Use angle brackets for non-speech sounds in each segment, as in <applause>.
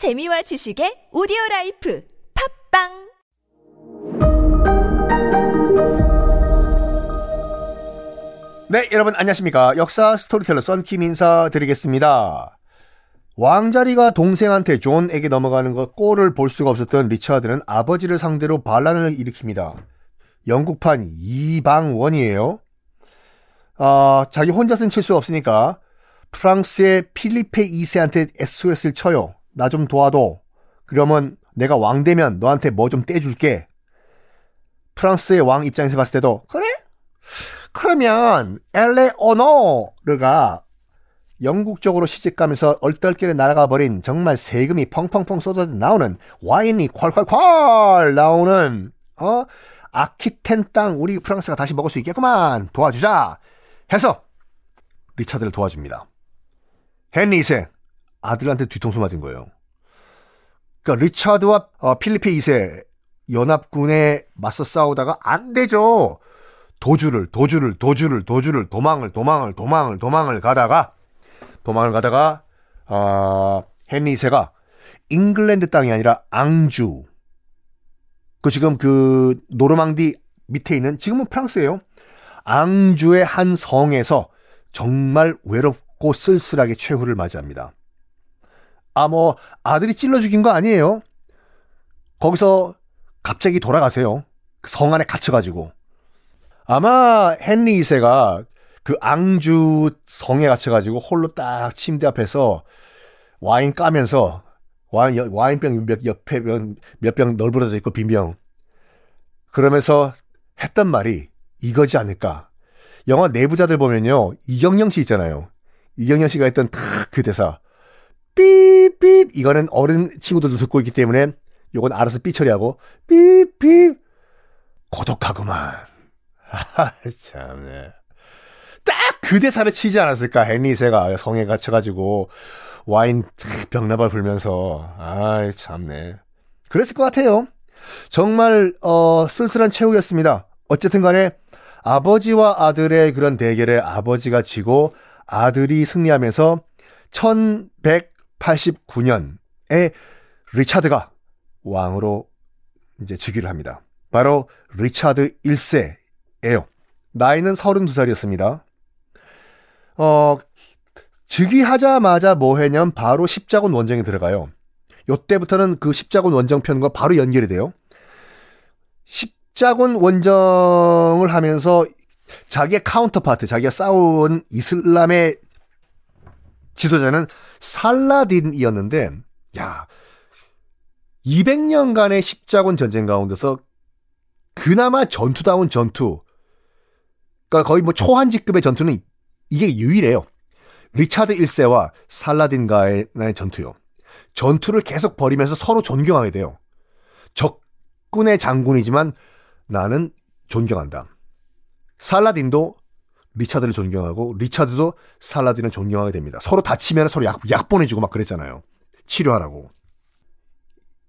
재미와 지식의 오디오 life 팟빵 네, 여러분 안녕하십니까. 역사 스토리텔러 썬킴 인사드리겠습니다. 왕자리가 동생한테 존에게 넘어가는 것 꼴을 볼 수가 없었던 리처드는 아버지를 상대로 반란을 일으킵니다. 영국판 이방원이에요. 아, 자기 혼자서는 칠수 없으니까 프랑스의 필리페 2세한테 SOS를 쳐요. 나 좀 도와줘. 그러면 내가 왕 되면 너한테 뭐 좀 떼줄게. 프랑스의 왕 입장에서 봤을 때도 그래? 그러면 엘레오노르가 영국 쪽으로 시집가면서 얼떨결에 날아가 버린 정말 세금이 펑펑펑 쏟아져 나오는 와인이 콸콸콸 나오는 어 아키텐 땅 우리 프랑스가 다시 먹을 수 있겠구만 도와주자 해서 리차드를 도와줍니다. 헨리 2세 아들한테 뒤통수 맞은 거예요. 그러니까 리차드와 어, 필리페 2세 연합군에 맞서 싸우다가 안 되죠. 도주를 도주를 도주를 도주를 도망을 도망을 도망을 도망을 가다가 도망을 가다가 어, 헨리 2세가 잉글랜드 땅이 아니라 앙주 그 지금 그 노르망디 밑에 있는 지금은 프랑스예요. 앙주의 한 성에서 정말 외롭고 쓸쓸하게 최후를 맞이합니다. 아, 뭐, 아들이 찔러 죽인 거 아니에요. 거기서 갑자기 돌아가세요. 성 안에 갇혀가지고. 아마 헨리 2세가 그 앙주 성에 갇혀가지고 홀로 딱 침대 앞에서 와인 까면서 와인, 와인병 몇, 옆에 몇 병 널브러져 있고 빈병. 그러면서 했던 말이 이거지 않을까. 영화 내부자들 보면요. 이경영 씨 있잖아요. 이경영 씨가 했던 탁 그 대사. 삐삐 이거는 어른 친구들도 듣고 있기 때문에 요건 알아서 삐 처리하고 삐삐 고독하구만. <laughs> 아, 참네. 딱 그 대사를 치지 않았을까, 헨리세가 성에 갇혀가지고, 와인 병나발 불면서, 아이, 참네. 그랬을 것 같아요. 정말, 어, 쓸쓸한 최후였습니다. 어쨌든 간에, 아버지와 아들의 그런 대결에 아버지가 지고, 아들이 승리하면서, 1189년에 리차드가 왕으로 이제 즉위를 합니다. 바로 리차드 1세예요. 나이는 32살이었습니다. 어, 즉위하자마자 뭐 했냐면 바로 십자군 원정에 들어가요. 요때부터는 그 십자군 원정편과 바로 연결이 돼요. 십자군 원정을 하면서 자기의 counterpart, 자기가 싸운 이슬람의 지도자는 살라딘이었는데, 야, 200년간의 십자군 전쟁 가운데서 그나마 전투다운 전투, 그러니까 거의 뭐 초한지급의 전투는 이게 유일해요. 리차드 1세와 살라딘과의 전투요. 전투를 계속 벌이면서 서로 존경하게 돼요. 적군의 장군이지만 나는 존경한다. 살라딘도 리차드를 존경하고 리차드도 살라딘을 존경하게 됩니다. 서로 다치면 서로 약, 약 보내주고 막 그랬잖아요. 치료하라고.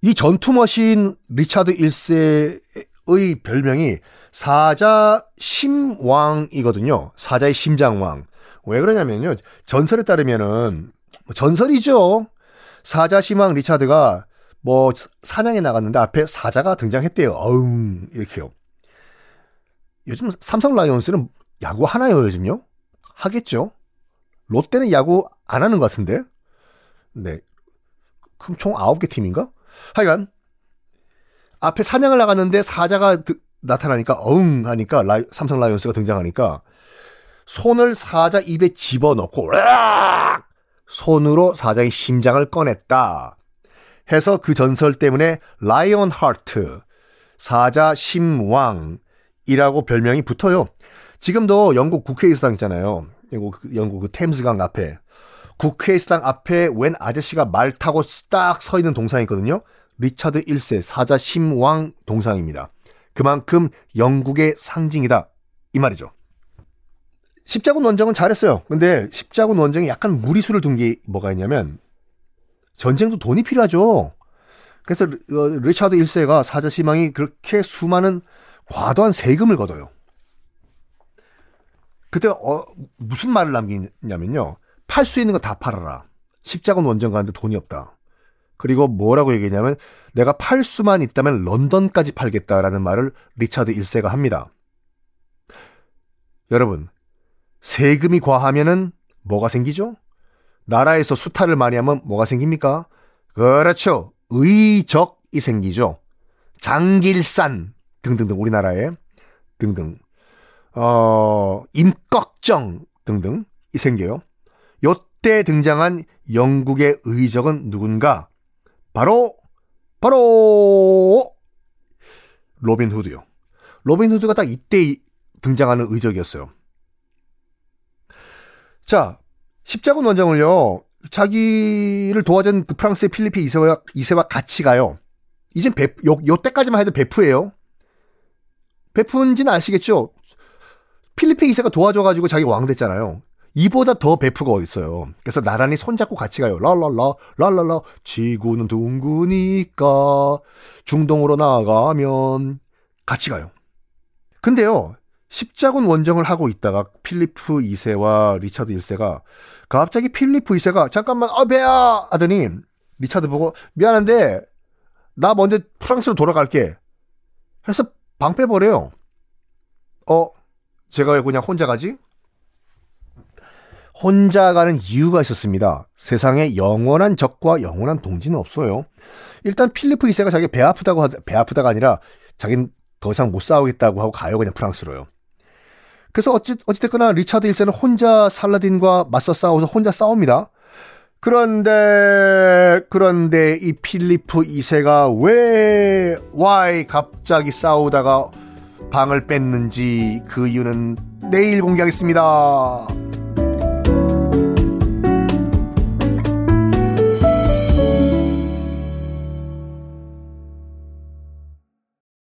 이 전투 machine 리차드 1세의 별명이 사자 심왕이거든요. 사자의 심장왕. 왜 그러냐면요. 전설에 따르면은 뭐 전설이죠. 사자 심왕 리차드가 뭐 사냥에 나갔는데 앞에 사자가 등장했대요. 어흥 이렇게요. 요즘 삼성 라이온스는 야구 하나요 요즘요? 하겠죠. 롯데는 야구 안 하는 것 같은데. 네. 그럼 총 9개 팀인가? 하여간 앞에 사냥을 나갔는데 사자가 드, 나타나니까 어흥 하니까 라이, 삼성 라이온스가 등장하니까 손을 사자 입에 집어넣고 으악! 손으로 사자의 심장을 꺼냈다. 해서 그 전설 때문에 Lion Heart, 사자 심왕이라고 별명이 붙어요. 지금도 영국 국회의사당 있잖아요. 영국, 영국 그 템스강 앞에. 국회의사당 앞에 웬 아저씨가 말 타고 딱 서 있는 동상이 있거든요. 리차드 1세 사자 심왕 동상입니다. 그만큼 영국의 상징이다. 이 말이죠. 십자군 원정은 잘했어요. 근데 십자군 원정에 약간 무리수를 둔 게 뭐가 있냐면 전쟁도 돈이 필요하죠. 그래서 어, 리차드 1세가 사자 심왕이 그렇게 수많은 과도한 세금을 걷어요. 그때 어, 무슨 말을 남기냐면요. 팔 수 있는 거 다 팔아라. 십자군 원정 가는데 돈이 없다. 그리고 뭐라고 얘기했냐면 내가 팔 수만 있다면 런던까지 팔겠다라는 말을 리차드 1세가 합니다. 여러분, 세금이 과하면은 뭐가 생기죠? 나라에서 수탈을 많이 하면 뭐가 생깁니까? 그렇죠. 의적이 생기죠. 장길산 등등등 우리나라에 등등 어 임꺽정 등등 이 생겨요. 요때 등장한 영국의 의적은 누군가? 바로 바로 로빈 후드요. 로빈 후드가 딱 이때 등장하는 의적이었어요. 자, 십자군 원정을요, 자기를 도와준 그 프랑스의 필리피 이세와, 이세와 같이 가요. 이젠 배, 요, 요 때까지만 해도 베프예요. 베프인지는 아시겠죠? 필리피 이세가 도와줘가지고 자기 왕 됐잖아요. 이보다 더 베프가 어딨어요. 그래서 나란히 손잡고 같이 가요. 랄랄라, 랄랄라, 지구는 둥그니까 중동으로 나아가면 같이 가요. 근데요, 십자군 원정을 하고 있다가 필리프 2세와 리차드 1세가 갑자기 필리프 2세가 잠깐만 어 배야 하더니 리차드 보고 미안한데 나 먼저 프랑스로 돌아갈게 해서 방 빼버려요. 어 쟤가 왜 그냥 혼자 가지? 혼자 가는 이유가 있었습니다. 세상에 영원한 적과 영원한 동지는 없어요. 일단 필리프 2세가 자기 배 아프다고 배 아프다가 아니라 자기는 더 이상 못 싸우겠다고 하고 가요 그냥 프랑스로요. 그래서 어찌, 어찌됐거나 리차드 1세는 혼자 살라딘과 맞서 싸워서 혼자 싸웁니다. 그런데, 그런데 이 필리프 2세가 왜, why 갑자기 싸우다가 방을 뺐는지 그 이유는 내일 공개하겠습니다.